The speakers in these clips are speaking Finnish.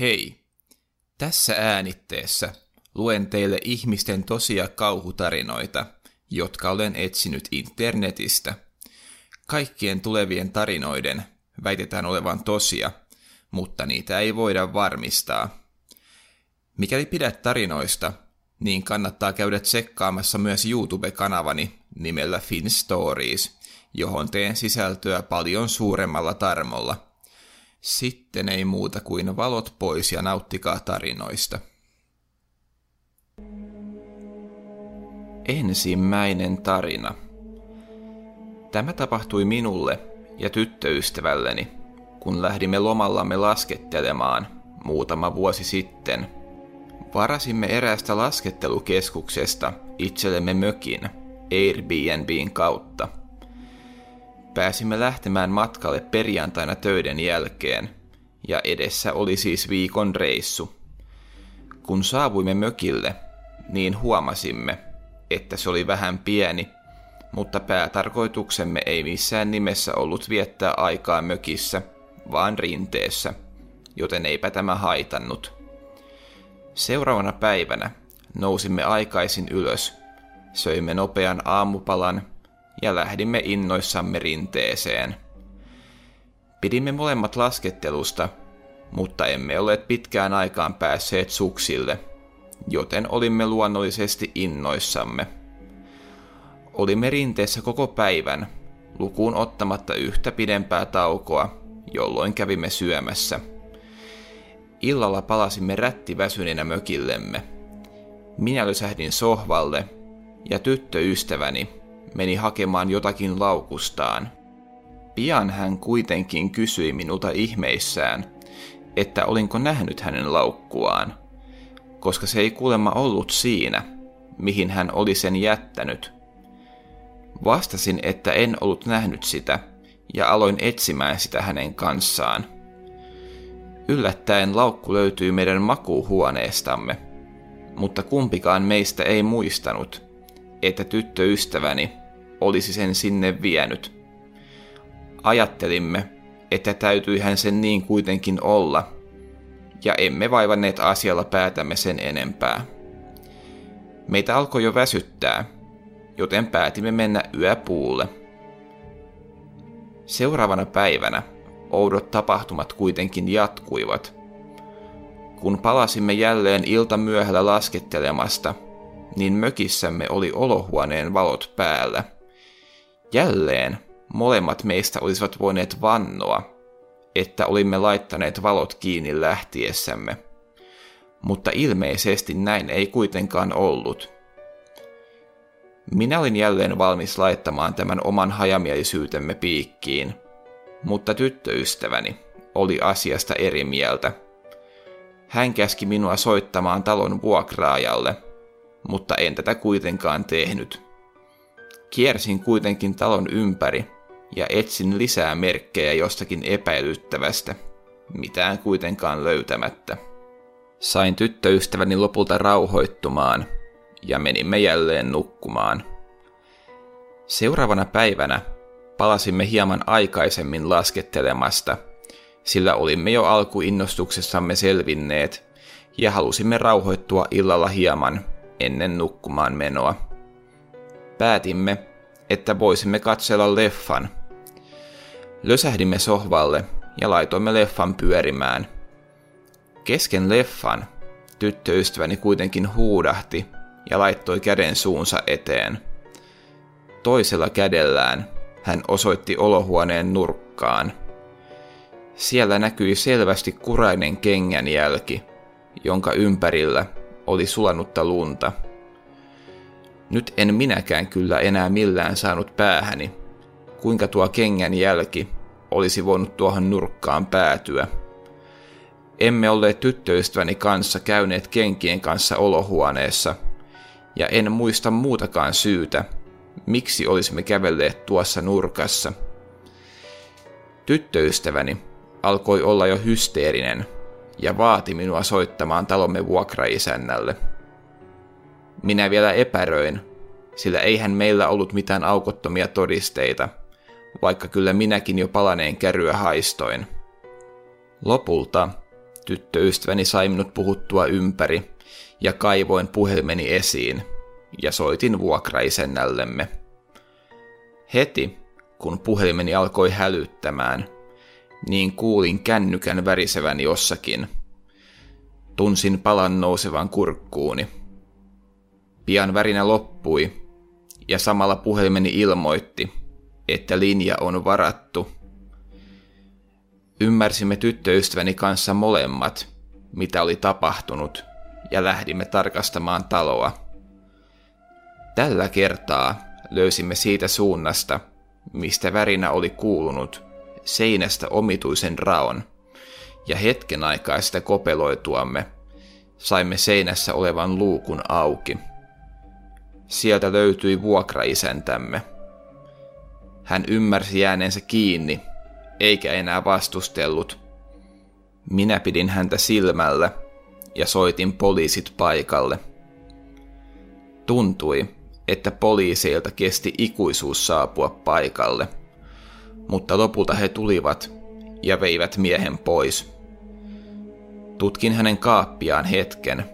Hei! Tässä äänitteessä luen teille ihmisten tosia kauhutarinoita, jotka olen etsinyt internetistä. Kaikkien tulevien tarinoiden väitetään olevan tosia, mutta niitä ei voida varmistaa. Mikäli pidät tarinoista, niin kannattaa käydä tsekkaamassa myös YouTube-kanavani nimellä Fin Stories, johon teen sisältöä paljon suuremmalla tarmolla – sitten ei muuta kuin valot pois ja nauttikaa tarinoista. Ensimmäinen tarina. Tämä tapahtui minulle ja tyttöystävälleni, kun lähdimme lomallamme laskettelemaan muutama vuosi sitten. Varasimme eräästä laskettelukeskuksesta itsellemme mökin Airbnbin kautta – Pääsimme lähtemään matkalle perjantaina töiden jälkeen, ja edessä oli siis viikon reissu. Kun saavuimme mökille, niin huomasimme, että se oli vähän pieni, mutta päätarkoituksemme ei missään nimessä ollut viettää aikaa mökissä, vaan rinteessä, joten eipä tämä haitannut. Seuraavana päivänä nousimme aikaisin ylös, söimme nopean aamupalan ja lähdimme innoissamme rinteeseen. Pidimme molemmat laskettelusta, mutta emme olleet pitkään aikaan päässeet suksille, joten olimme luonnollisesti innoissamme. Olimme rinteessä koko päivän, lukuun ottamatta yhtä pidempää taukoa, jolloin kävimme syömässä. Illalla palasimme rättiväsyneenä mökillemme. Minä lysähdin sohvalle ja tyttöystäväni meni hakemaan jotakin laukustaan. Pian hän kuitenkin kysyi minulta ihmeissään, että olinko nähnyt hänen laukkuaan, koska se ei kuulemma ollut siinä, mihin hän oli sen jättänyt. Vastasin, että en ollut nähnyt sitä, ja aloin etsimään sitä hänen kanssaan. Yllättäen laukku löytyi meidän makuuhuoneestamme, mutta kumpikaan meistä ei muistanut, että tyttöystäväni olisi sen sinne vienyt. Ajattelimme, että täytyihän sen niin kuitenkin olla, ja emme vaivanneet asialla päätämme sen enempää. Meitä alkoi jo väsyttää, joten päätimme mennä yöpuulle. Seuraavana päivänä oudot tapahtumat kuitenkin jatkuivat. Kun palasimme jälleen ilta myöhällä laskettelemasta, niin mökissämme oli olohuoneen valot päällä – Jälleen molemmat meistä olisivat voineet vannoa, että olimme laittaneet valot kiinni lähtiessämme. Mutta ilmeisesti näin ei kuitenkaan ollut. Minä olin jälleen valmis laittamaan tämän oman hajamielisyytemme piikkiin, mutta tyttöystäväni oli asiasta eri mieltä. Hän käski minua soittamaan talon vuokraajalle, mutta en tätä kuitenkaan tehnyt. Kiersin kuitenkin talon ympäri ja etsin lisää merkkejä jostakin epäilyttävästä, mitään kuitenkaan löytämättä. Sain tyttöystäväni lopulta rauhoittumaan ja menimme jälleen nukkumaan. Seuraavana päivänä palasimme hieman aikaisemmin laskettelemasta, sillä olimme jo alkuinnostuksessamme selvinneet ja halusimme rauhoittua illalla hieman ennen nukkumaan menoa päätimme, että voisimme katsella leffan. Lösähdimme sohvalle ja laitoimme leffan pyörimään. Kesken leffan tyttöystäväni kuitenkin huudahti ja laittoi käden suunsa eteen. Toisella kädellään hän osoitti olohuoneen nurkkaan. Siellä näkyi selvästi kurainen kengän jälki, jonka ympärillä oli sulanutta lunta. Nyt en minäkään kyllä enää millään saanut päähäni, kuinka tuo kengän jälki olisi voinut tuohon nurkkaan päätyä. Emme olleet tyttöystäväni kanssa käyneet kenkien kanssa olohuoneessa, ja en muista muutakaan syytä, miksi olisimme kävelleet tuossa nurkassa. Tyttöystäväni alkoi olla jo hysteerinen ja vaati minua soittamaan talomme vuokraisännälle. Minä vielä epäröin, sillä eihän meillä ollut mitään aukottomia todisteita, vaikka kyllä minäkin jo palaneen käryä haistoin. Lopulta Tyttöystäväni sai minut puhuttua ympäri ja kaivoin puhelimeni esiin ja soitin vuokraisennällemme. Heti, kun puhelimeni alkoi hälyttämään, niin kuulin kännykän värisevän jossakin. Tunsin palan nousevan kurkkuuni. Pian värinä loppui, ja samalla puhelimeni ilmoitti, että linja on varattu. Ymmärsimme tyttöystäväni kanssa molemmat, mitä oli tapahtunut, ja lähdimme tarkastamaan taloa. Tällä kertaa löysimme siitä suunnasta, mistä värinä oli kuulunut, seinästä omituisen raon, ja hetken aikaa sitä kopeloituamme saimme seinässä olevan luukun auki. Sieltä löytyi vuokraisäntämme. Hän ymmärsi jääneensä kiinni, eikä enää vastustellut. Minä pidin häntä silmällä ja soitin poliisit paikalle. Tuntui, että poliiseilta kesti ikuisuus saapua paikalle, mutta lopulta he tulivat ja veivät miehen pois. Tutkin hänen kaappiaan hetken.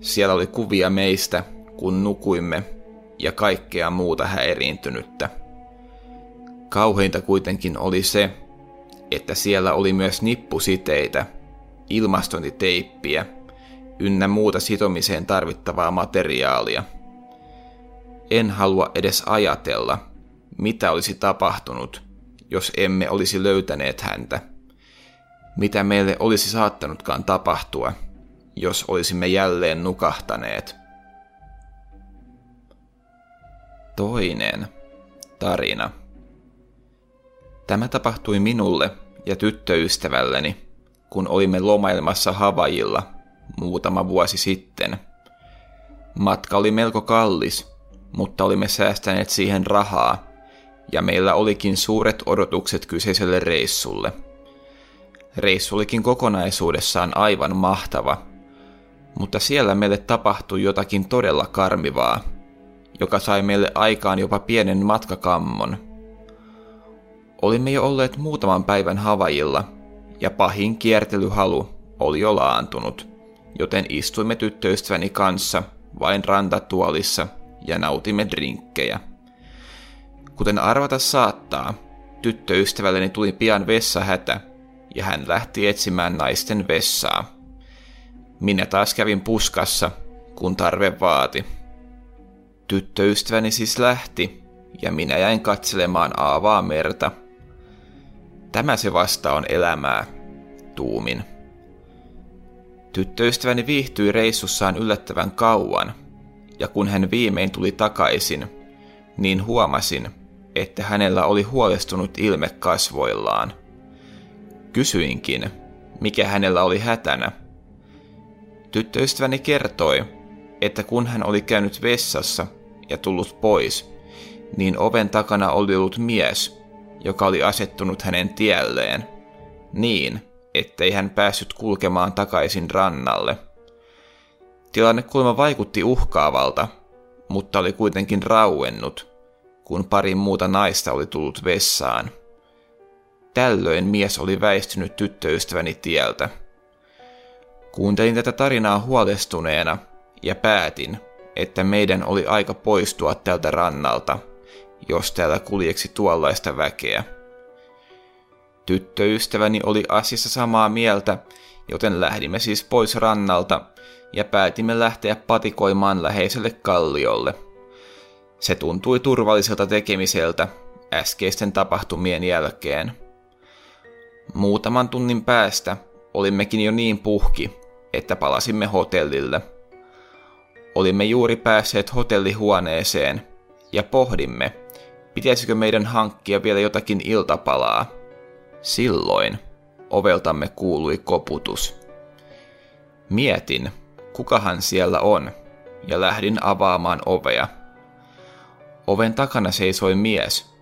Siellä oli kuvia meistä, kun nukuimme, ja kaikkea muuta häiriintynyttä. Kauheinta kuitenkin oli se, että siellä oli myös nippusiteitä, ilmastointiteippiä ynnä muuta sitomiseen tarvittavaa materiaalia. En halua edes ajatella, mitä olisi tapahtunut, jos emme olisi löytäneet häntä. Mitä meille olisi saattanutkaan tapahtua, jos olisimme jälleen nukahtaneet. Toinen tarina. Tämä tapahtui minulle ja tyttöystävälleni, kun olimme lomailmassa Havajilla muutama vuosi sitten. Matka oli melko kallis, mutta olimme säästäneet siihen rahaa, ja meillä olikin suuret odotukset kyseiselle reissulle. Reissu olikin kokonaisuudessaan aivan mahtava, mutta siellä meille tapahtui jotakin todella karmivaa, joka sai meille aikaan jopa pienen matkakammon – Olimme jo olleet muutaman päivän Havajilla, ja pahin kiertelyhalu oli jo laantunut, joten istuimme tyttöystäväni kanssa vain rantatuolissa ja nautimme drinkkejä. Kuten arvata saattaa, tyttöystävälleni tuli pian vessahätä, ja hän lähti etsimään naisten vessaa. Minä taas kävin puskassa, kun tarve vaati. Tyttöystäväni siis lähti, ja minä jäin katselemaan aavaa merta – Tämä se vasta on elämää, tuumin. Tyttöystäväni viihtyi reissussaan yllättävän kauan, ja kun hän viimein tuli takaisin, niin huomasin, että hänellä oli huolestunut ilme kasvoillaan. Kysyinkin, mikä hänellä oli hätänä. Tyttöystäväni kertoi, että kun hän oli käynyt vessassa ja tullut pois, niin oven takana oli ollut mies, joka oli asettunut hänen tielleen, niin, ettei hän päässyt kulkemaan takaisin rannalle. Tilanne kulma vaikutti uhkaavalta, mutta oli kuitenkin rauennut, kun pari muuta naista oli tullut vessaan. Tällöin mies oli väistynyt tyttöystäväni tieltä. Kuuntelin tätä tarinaa huolestuneena ja päätin, että meidän oli aika poistua tältä rannalta – jos täällä kuljeksi tuollaista väkeä. Tyttöystäväni oli asiassa samaa mieltä, joten lähdimme siis pois rannalta ja päätimme lähteä patikoimaan läheiselle kalliolle. Se tuntui turvalliselta tekemiseltä äskeisten tapahtumien jälkeen. Muutaman tunnin päästä olimmekin jo niin puhki, että palasimme hotellille. Olimme juuri päässeet hotellihuoneeseen ja pohdimme, Pitäisikö meidän hankkia vielä jotakin iltapalaa? Silloin oveltamme kuului koputus. Mietin, kukahan siellä on, ja lähdin avaamaan ovea. Oven takana seisoi mies,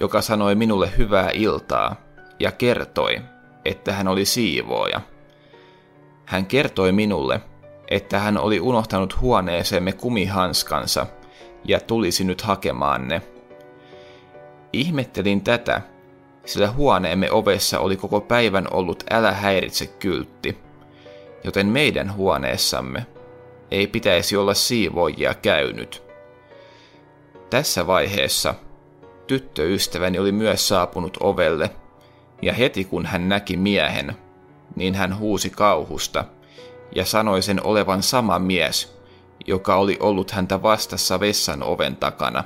joka sanoi minulle hyvää iltaa ja kertoi, että hän oli siivooja. Hän kertoi minulle, että hän oli unohtanut huoneeseemme kumihanskansa ja tulisi nyt hakemaan ne. Ihmettelin tätä, sillä huoneemme ovessa oli koko päivän ollut älä häiritse kyltti, joten meidän huoneessamme ei pitäisi olla siivoojia käynyt. Tässä vaiheessa tyttöystäväni oli myös saapunut ovelle, ja heti kun hän näki miehen, niin hän huusi kauhusta ja sanoi sen olevan sama mies, joka oli ollut häntä vastassa vessan oven takana.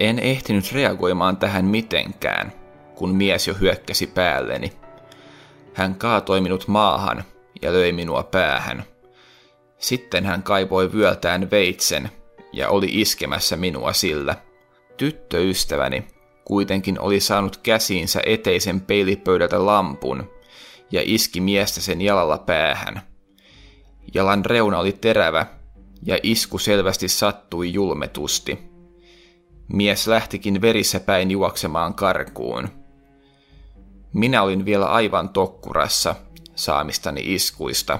En ehtinyt reagoimaan tähän mitenkään, kun mies jo hyökkäsi päälleni. Hän kaatoi minut maahan ja löi minua päähän. Sitten hän kaivoi vyöltään veitsen ja oli iskemässä minua sillä. Tyttöystäväni kuitenkin oli saanut käsiinsä eteisen peilipöydältä lampun ja iski miestä sen jalalla päähän. Jalan reuna oli terävä ja isku selvästi sattui julmetusti. Mies lähtikin verissä päin juoksemaan karkuun. Minä olin vielä aivan tokkurassa saamistani iskuista,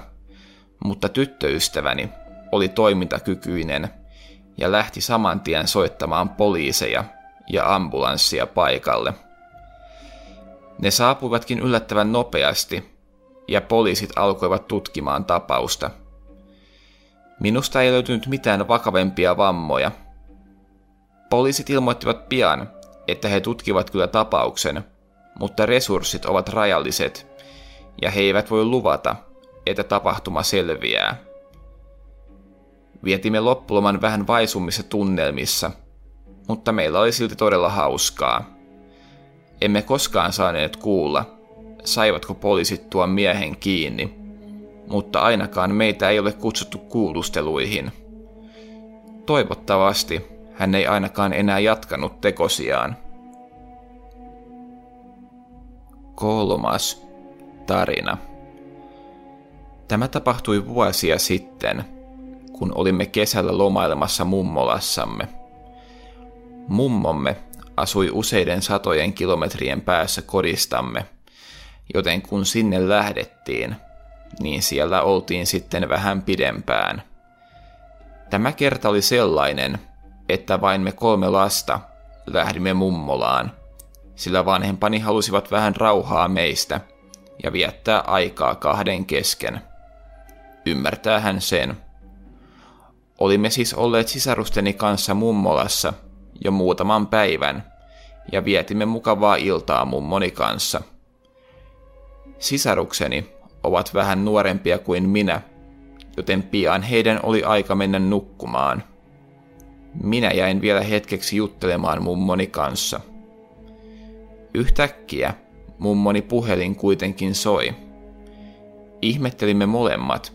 mutta tyttöystäväni oli toimintakykyinen ja lähti saman tien soittamaan poliiseja ja ambulanssia paikalle. Ne saapuivatkin yllättävän nopeasti ja poliisit alkoivat tutkimaan tapausta. Minusta ei löytynyt mitään vakavempia vammoja. Poliisit ilmoittivat pian, että he tutkivat kyllä tapauksen, mutta resurssit ovat rajalliset ja he eivät voi luvata, että tapahtuma selviää. Vietimme loppuloman vähän vaisummissa tunnelmissa, mutta meillä oli silti todella hauskaa. Emme koskaan saaneet kuulla, saivatko poliisit tuon miehen kiinni, mutta ainakaan meitä ei ole kutsuttu kuulusteluihin. Toivottavasti hän ei ainakaan enää jatkanut tekosiaan. Kolmas tarina. Tämä tapahtui vuosia sitten, kun olimme kesällä lomailemassa mummolassamme. Mummomme asui useiden satojen kilometrien päässä kodistamme, joten kun sinne lähdettiin, niin siellä oltiin sitten vähän pidempään. Tämä kerta oli sellainen, että vain me kolme lasta lähdimme mummolaan, sillä vanhempani halusivat vähän rauhaa meistä ja viettää aikaa kahden kesken. Ymmärtää hän sen. Olimme siis olleet sisarusteni kanssa mummolassa jo muutaman päivän ja vietimme mukavaa iltaa mummoni kanssa. Sisarukseni ovat vähän nuorempia kuin minä, joten pian heidän oli aika mennä nukkumaan. Minä jäin vielä hetkeksi juttelemaan mummoni kanssa. Yhtäkkiä mummoni puhelin kuitenkin soi. Ihmettelimme molemmat,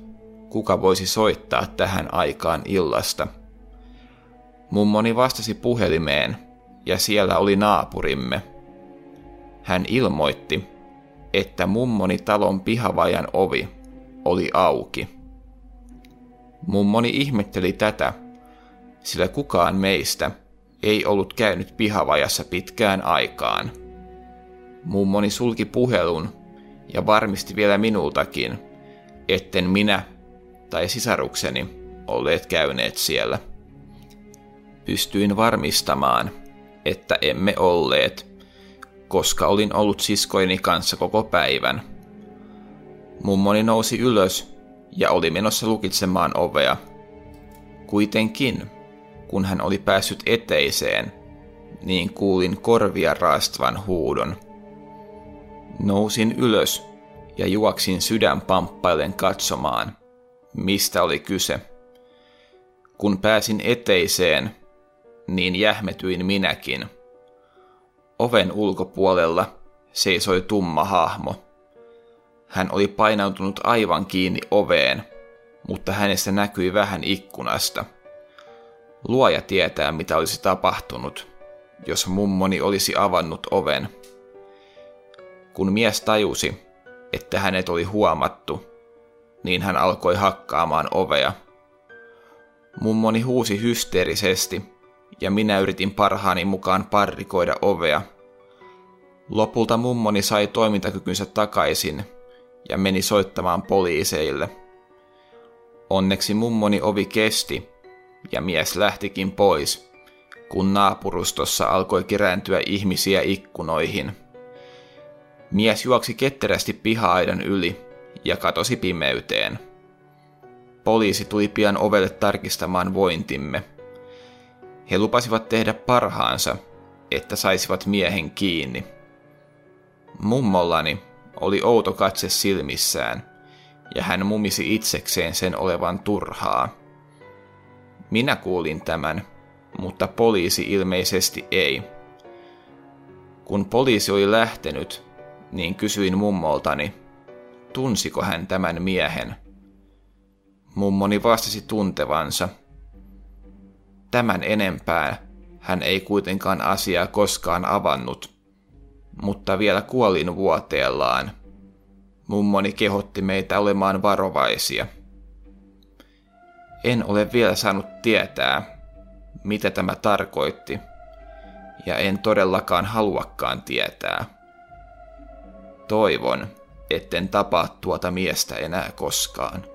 kuka voisi soittaa tähän aikaan illasta. Mummoni vastasi puhelimeen, ja siellä oli naapurimme. Hän ilmoitti, että mummoni talon pihavajan ovi oli auki. Mummoni ihmetteli tätä, sillä kukaan meistä ei ollut käynyt pihavajassa pitkään aikaan. Mummoni sulki puhelun ja varmisti vielä minultakin, etten minä tai sisarukseni olleet käyneet siellä. Pystyin varmistamaan, että emme olleet, koska olin ollut siskoini kanssa koko päivän. Mummoni nousi ylös ja oli menossa lukitsemaan ovea. Kuitenkin, kun hän oli päässyt eteiseen, niin kuulin korvia raastavan huudon. Nousin ylös ja juoksin sydän pamppailen katsomaan, mistä oli kyse. Kun pääsin eteiseen, niin jähmetyin minäkin. Oven ulkopuolella seisoi tumma hahmo. Hän oli painautunut aivan kiinni oveen, mutta hänestä näkyi vähän ikkunasta. Luoja tietää, mitä olisi tapahtunut, jos mummoni olisi avannut oven. Kun mies tajusi, että hänet oli huomattu, niin hän alkoi hakkaamaan ovea. Mummoni huusi hysteerisesti, ja minä yritin parhaani mukaan parrikoida ovea. Lopulta mummoni sai toimintakykynsä takaisin ja meni soittamaan poliiseille. Onneksi mummoni ovi kesti ja mies lähtikin pois, kun naapurustossa alkoi kerääntyä ihmisiä ikkunoihin. Mies juoksi ketterästi piha-aidan yli ja katosi pimeyteen. Poliisi tuli pian ovelle tarkistamaan vointimme. He lupasivat tehdä parhaansa, että saisivat miehen kiinni. Mummollani oli outo katse silmissään, ja hän mumisi itsekseen sen olevan turhaa. Minä kuulin tämän, mutta poliisi ilmeisesti ei. Kun poliisi oli lähtenyt, niin kysyin mummoltani, tunsiko hän tämän miehen. Mummoni vastasi tuntevansa. Tämän enempää hän ei kuitenkaan asiaa koskaan avannut, mutta vielä kuolin vuoteellaan. Mummoni kehotti meitä olemaan varovaisia. En ole vielä saanut tietää, mitä tämä tarkoitti, ja en todellakaan haluakaan tietää. Toivon, etten tapaa tuota miestä enää koskaan.